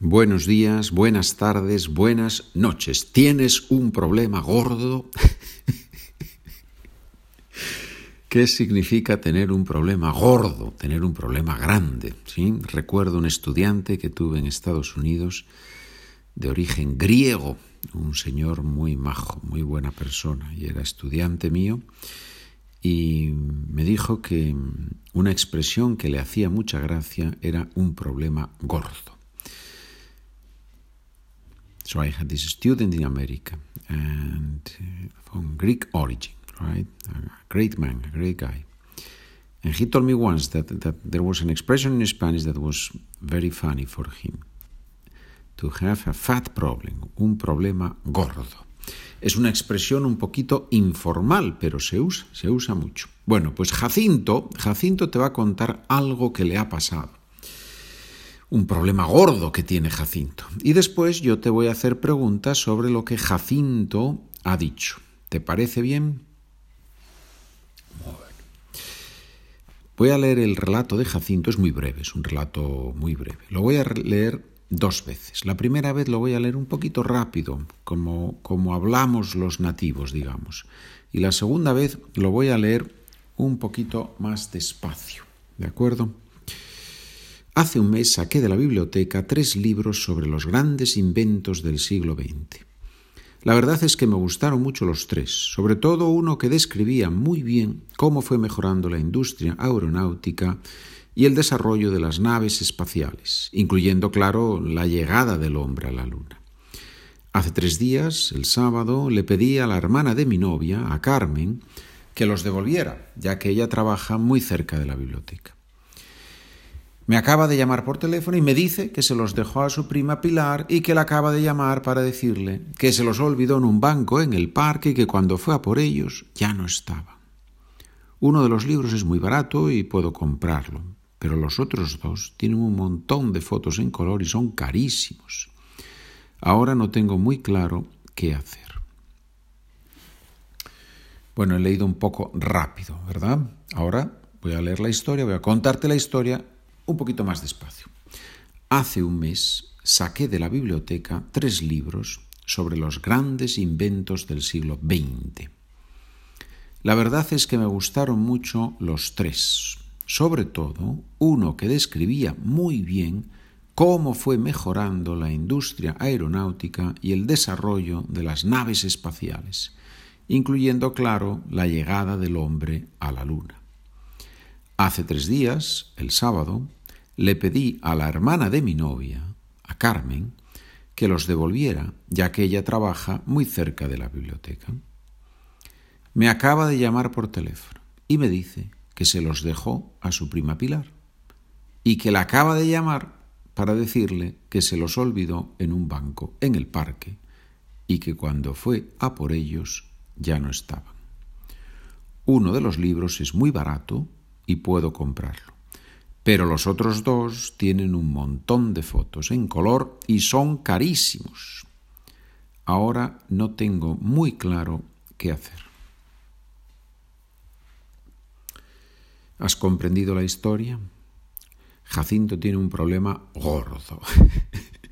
Buenos días, buenas tardes, buenas noches. ¿Tienes un problema gordo? ¿Qué significa tener un problema gordo, tener un problema grande? ¿sí? Recuerdo un estudiante que tuve en Estados Unidos de origen griego, un señor muy majo, muy buena persona, y era estudiante mío, y me dijo que una expresión que le hacía mucha gracia era un problema gordo. So I had this student in America, and uh, from Greek origin, right? A great man, a great guy. And he told me once that, that there was an expression in Spanish that was very funny for him. To have a fat problem, un problema gordo. Es una expresión un poquito informal, pero se usa, se usa mucho. Bueno, pues Jacinto, Jacinto te va a contar algo que le ha pasado un problema gordo que tiene Jacinto. Y después yo te voy a hacer preguntas sobre lo que Jacinto ha dicho. ¿Te parece bien? Voy a leer el relato de Jacinto, es muy breve, es un relato muy breve. Lo voy a leer dos veces. La primera vez lo voy a leer un poquito rápido, como, como hablamos los nativos, digamos. Y la segunda vez lo voy a leer un poquito más despacio. ¿De acuerdo? Hace un mes saqué de la biblioteca tres libros sobre los grandes inventos del siglo XX. La verdad es que me gustaron mucho los tres, sobre todo uno que describía muy bien cómo fue mejorando la industria aeronáutica y el desarrollo de las naves espaciales, incluyendo, claro, la llegada del hombre a la Luna. Hace tres días, el sábado, le pedí a la hermana de mi novia, a Carmen, que los devolviera, ya que ella trabaja muy cerca de la biblioteca. Me acaba de llamar por teléfono y me dice que se los dejó a su prima Pilar y que la acaba de llamar para decirle que se los olvidó en un banco en el parque y que cuando fue a por ellos ya no estaban. Uno de los libros es muy barato y puedo comprarlo, pero los otros dos tienen un montón de fotos en color y son carísimos. Ahora no tengo muy claro qué hacer. Bueno, he leído un poco rápido, ¿verdad? Ahora voy a leer la historia, voy a contarte la historia un poquito más despacio. Hace un mes saqué de la biblioteca tres libros sobre los grandes inventos del siglo XX. La verdad es que me gustaron mucho los tres, sobre todo uno que describía muy bien cómo fue mejorando la industria aeronáutica y el desarrollo de las naves espaciales, incluyendo, claro, la llegada del hombre a la Luna. Hace tres días, el sábado, le pedí a la hermana de mi novia, a Carmen, que los devolviera, ya que ella trabaja muy cerca de la biblioteca. Me acaba de llamar por teléfono y me dice que se los dejó a su prima Pilar y que la acaba de llamar para decirle que se los olvidó en un banco en el parque y que cuando fue a por ellos ya no estaban. Uno de los libros es muy barato y puedo comprarlo pero los otros dos tienen un montón de fotos en color y son carísimos. Ahora no tengo muy claro qué hacer. ¿Has comprendido la historia? Jacinto tiene un problema gordo.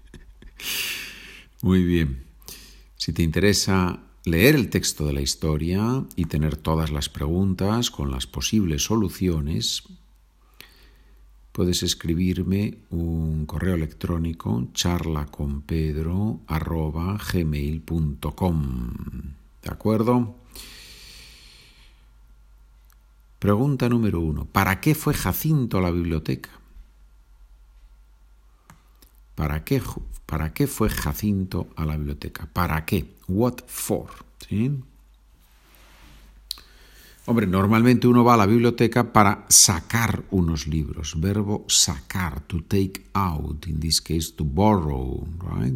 Muy bien. Si te interesa leer el texto de la historia y tener todas las preguntas con las posibles soluciones, puedes escribirme un correo electrónico charlaconpedro.gmail.com ¿De acuerdo? Pregunta número uno. ¿Para qué fue Jacinto a la biblioteca? ¿Para qué, ¿Para qué fue Jacinto a la biblioteca? ¿Para qué? What for? ¿Sí? Hombre, normalmente uno va a la biblioteca para sacar unos libros. Verbo sacar, to take out, in this case to borrow, right?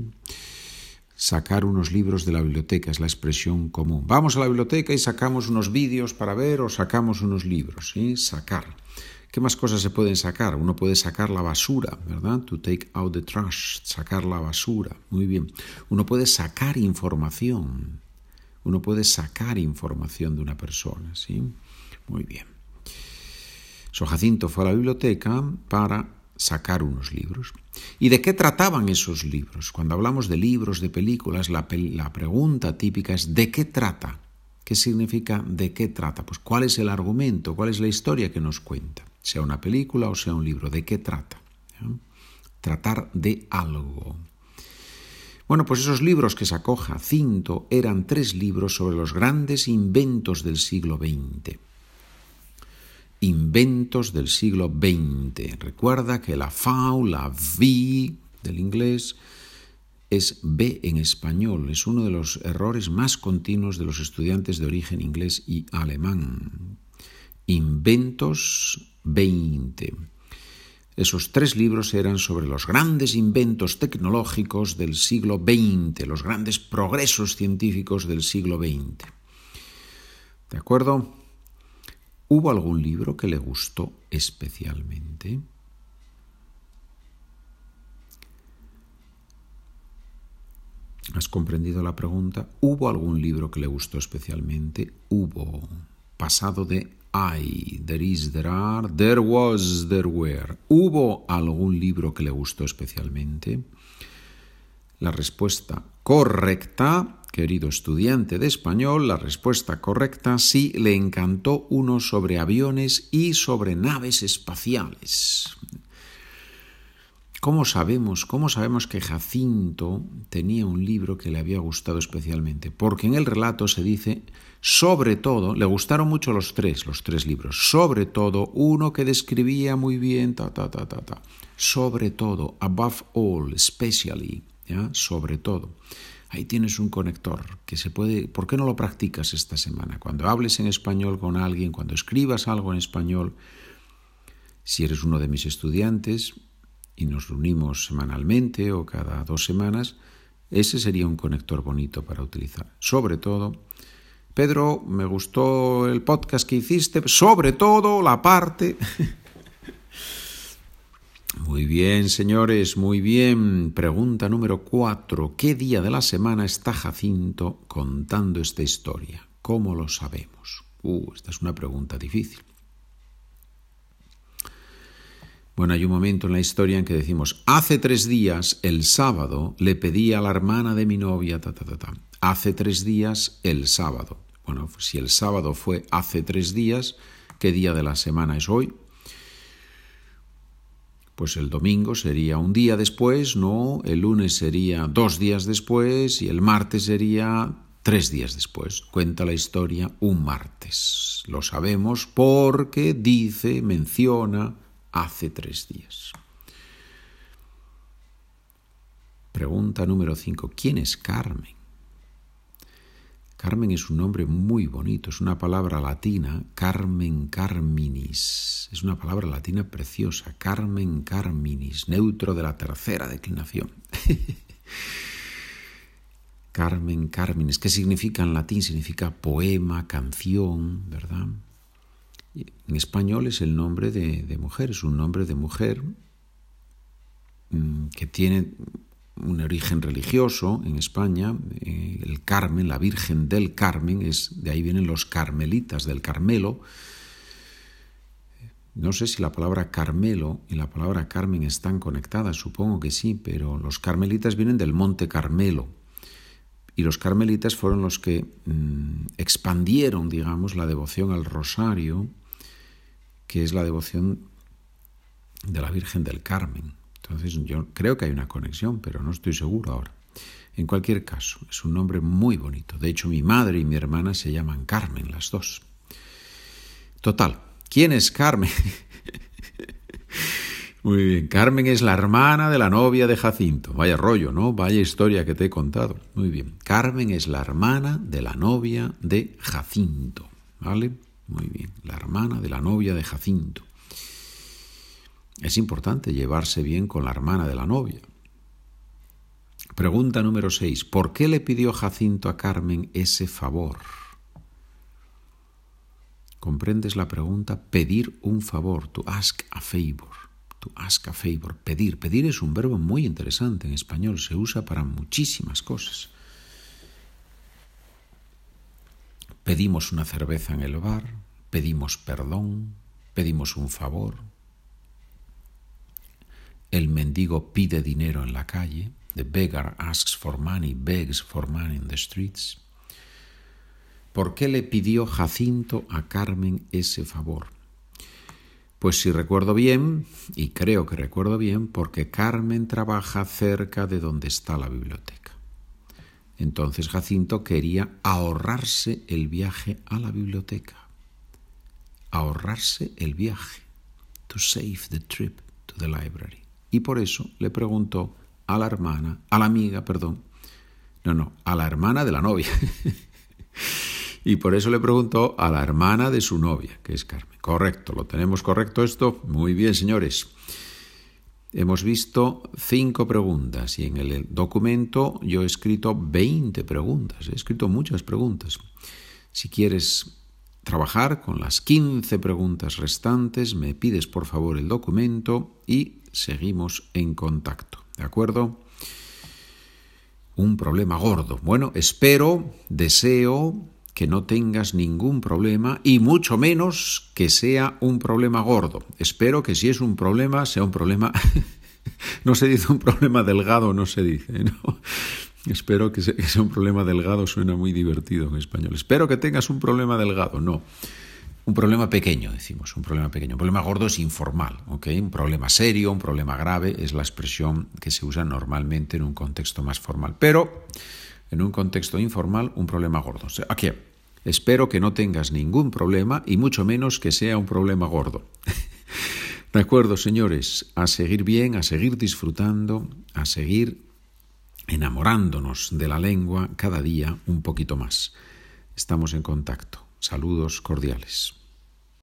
Sacar unos libros de la biblioteca es la expresión común. Vamos a la biblioteca y sacamos unos vídeos para ver o sacamos unos libros, ¿sí? Sacar. ¿Qué más cosas se pueden sacar? Uno puede sacar la basura, ¿verdad? To take out the trash, sacar la basura. Muy bien. Uno puede sacar información uno puede sacar información de una persona, ¿sí? Muy bien. So Jacinto fue a la biblioteca para sacar unos libros. ¿Y de qué trataban esos libros? Cuando hablamos de libros, de películas, la, la pregunta típica es ¿de qué trata? ¿Qué significa de qué trata? Pues cuál es el argumento, cuál es la historia que nos cuenta, sea una película o sea un libro, ¿de qué trata? Tratar de algo. Bueno, pues esos libros que sacó Jacinto eran tres libros sobre los grandes inventos del siglo XX. Inventos del siglo XX. Recuerda que la FAU, la V del inglés, es B en español. Es uno de los errores más continuos de los estudiantes de origen inglés y alemán. Inventos 20. Esos tres libros eran sobre los grandes inventos tecnológicos del siglo XX, los grandes progresos científicos del siglo XX. ¿De acuerdo? ¿Hubo algún libro que le gustó especialmente? ¿Has comprendido la pregunta? ¿Hubo algún libro que le gustó especialmente? Hubo. Pasado de I, there is, there are, there was, there were. ¿Hubo algún libro que le gustó especialmente? La respuesta correcta, querido estudiante de español, la respuesta correcta sí le encantó uno sobre aviones y sobre naves espaciales. ¿Cómo sabemos, ¿Cómo sabemos que Jacinto tenía un libro que le había gustado especialmente? Porque en el relato se dice, sobre todo, le gustaron mucho los tres, los tres libros, sobre todo uno que describía muy bien, ta, ta, ta, ta, ta, sobre todo, above all, especially, ¿ya? sobre todo. Ahí tienes un conector que se puede... ¿Por qué no lo practicas esta semana? Cuando hables en español con alguien, cuando escribas algo en español, si eres uno de mis estudiantes, y nos reunimos semanalmente o cada dos semanas, ese sería un conector bonito para utilizar. Sobre todo, Pedro, me gustó el podcast que hiciste, sobre todo la parte... Muy bien, señores, muy bien. Pregunta número cuatro. ¿Qué día de la semana está Jacinto contando esta historia? ¿Cómo lo sabemos? Uh, esta es una pregunta difícil. Bueno, hay un momento en la historia en que decimos, hace tres días, el sábado, le pedí a la hermana de mi novia, ta, ta, ta, ta. Hace tres días, el sábado. Bueno, si el sábado fue hace tres días, ¿qué día de la semana es hoy? Pues el domingo sería un día después, no, el lunes sería dos días después y el martes sería tres días después. Cuenta la historia un martes. Lo sabemos porque dice, menciona hace tres días. Pregunta número 5. ¿Quién es Carmen? Carmen es un nombre muy bonito, es una palabra latina, Carmen Carminis. Es una palabra latina preciosa, Carmen Carminis, neutro de la tercera declinación. Carmen Carminis, ¿qué significa en latín? Significa poema, canción, ¿verdad? En español es el nombre de, mujer, es un nombre de mujer mm, que tiene un origen religioso en España. Eh, el Carmen, la Virgen del Carmen, es, de ahí vienen los carmelitas del Carmelo. No sé si la palabra Carmelo y la palabra Carmen están conectadas, supongo que sí, pero los carmelitas vienen del Monte Carmelo. Y los carmelitas fueron los que mm, expandieron, digamos, la devoción al rosario que es la devoción de la Virgen del Carmen. Entonces yo creo que hay una conexión, pero no estoy seguro ahora. En cualquier caso, es un nombre muy bonito. De hecho, mi madre y mi hermana se llaman Carmen, las dos. Total, ¿quién es Carmen? Muy bien, Carmen es la hermana de la novia de Jacinto. Vaya rollo, ¿no? Vaya historia que te he contado. Muy bien, Carmen es la hermana de la novia de Jacinto. ¿Vale? Muy bien, la hermana de la novia de Jacinto. Es importante llevarse bien con la hermana de la novia. Pregunta número 6. ¿Por qué le pidió Jacinto a Carmen ese favor? ¿Comprendes la pregunta? Pedir un favor, to ask a favor. To ask a favor, pedir. Pedir es un verbo muy interesante en español, se usa para muchísimas cosas. Pedimos una cerveza en el bar, pedimos perdón, pedimos un favor. el mendigo pide dinero en la calle, the beggar asks for money, begs for money in the streets. ¿Por qué le pidió Jacinto a Carmen ese favor? Pues si recuerdo bien, y creo que recuerdo bien, porque Carmen trabaja cerca de donde está la biblioteca. Entonces Jacinto quería ahorrarse el viaje a la biblioteca. Ahorrarse el viaje. To save the trip to the library. Y por eso le preguntó a la hermana, a la amiga, perdón. No, no, a la hermana de la novia. y por eso le preguntó a la hermana de su novia, que es Carmen. Correcto, lo tenemos correcto esto. Muy bien, señores. Hemos visto cinco preguntas y en el documento yo he escrito 20 preguntas, he escrito muchas preguntas. Si quieres trabajar con las 15 preguntas restantes, me pides por favor el documento y seguimos en contacto. ¿De acuerdo? Un problema gordo. Bueno, espero, deseo que no tengas ningún problema y mucho menos que sea un problema gordo. Espero que si es un problema sea un problema, no se dice un problema delgado, no se dice. Espero que sea un problema delgado, suena muy divertido en español. Espero que tengas un problema delgado, no. Un problema pequeño, decimos, un problema pequeño. Un problema gordo es informal, ¿ok? Un problema serio, un problema grave es la expresión que se usa normalmente en un contexto más formal. Pero en un contexto informal, un problema gordo. Aquí, Espero que no tengas ningún problema y mucho menos que sea un problema gordo. De acuerdo, señores, a seguir bien, a seguir disfrutando, a seguir enamorándonos de la lengua cada día un poquito más. Estamos en contacto. Saludos cordiales.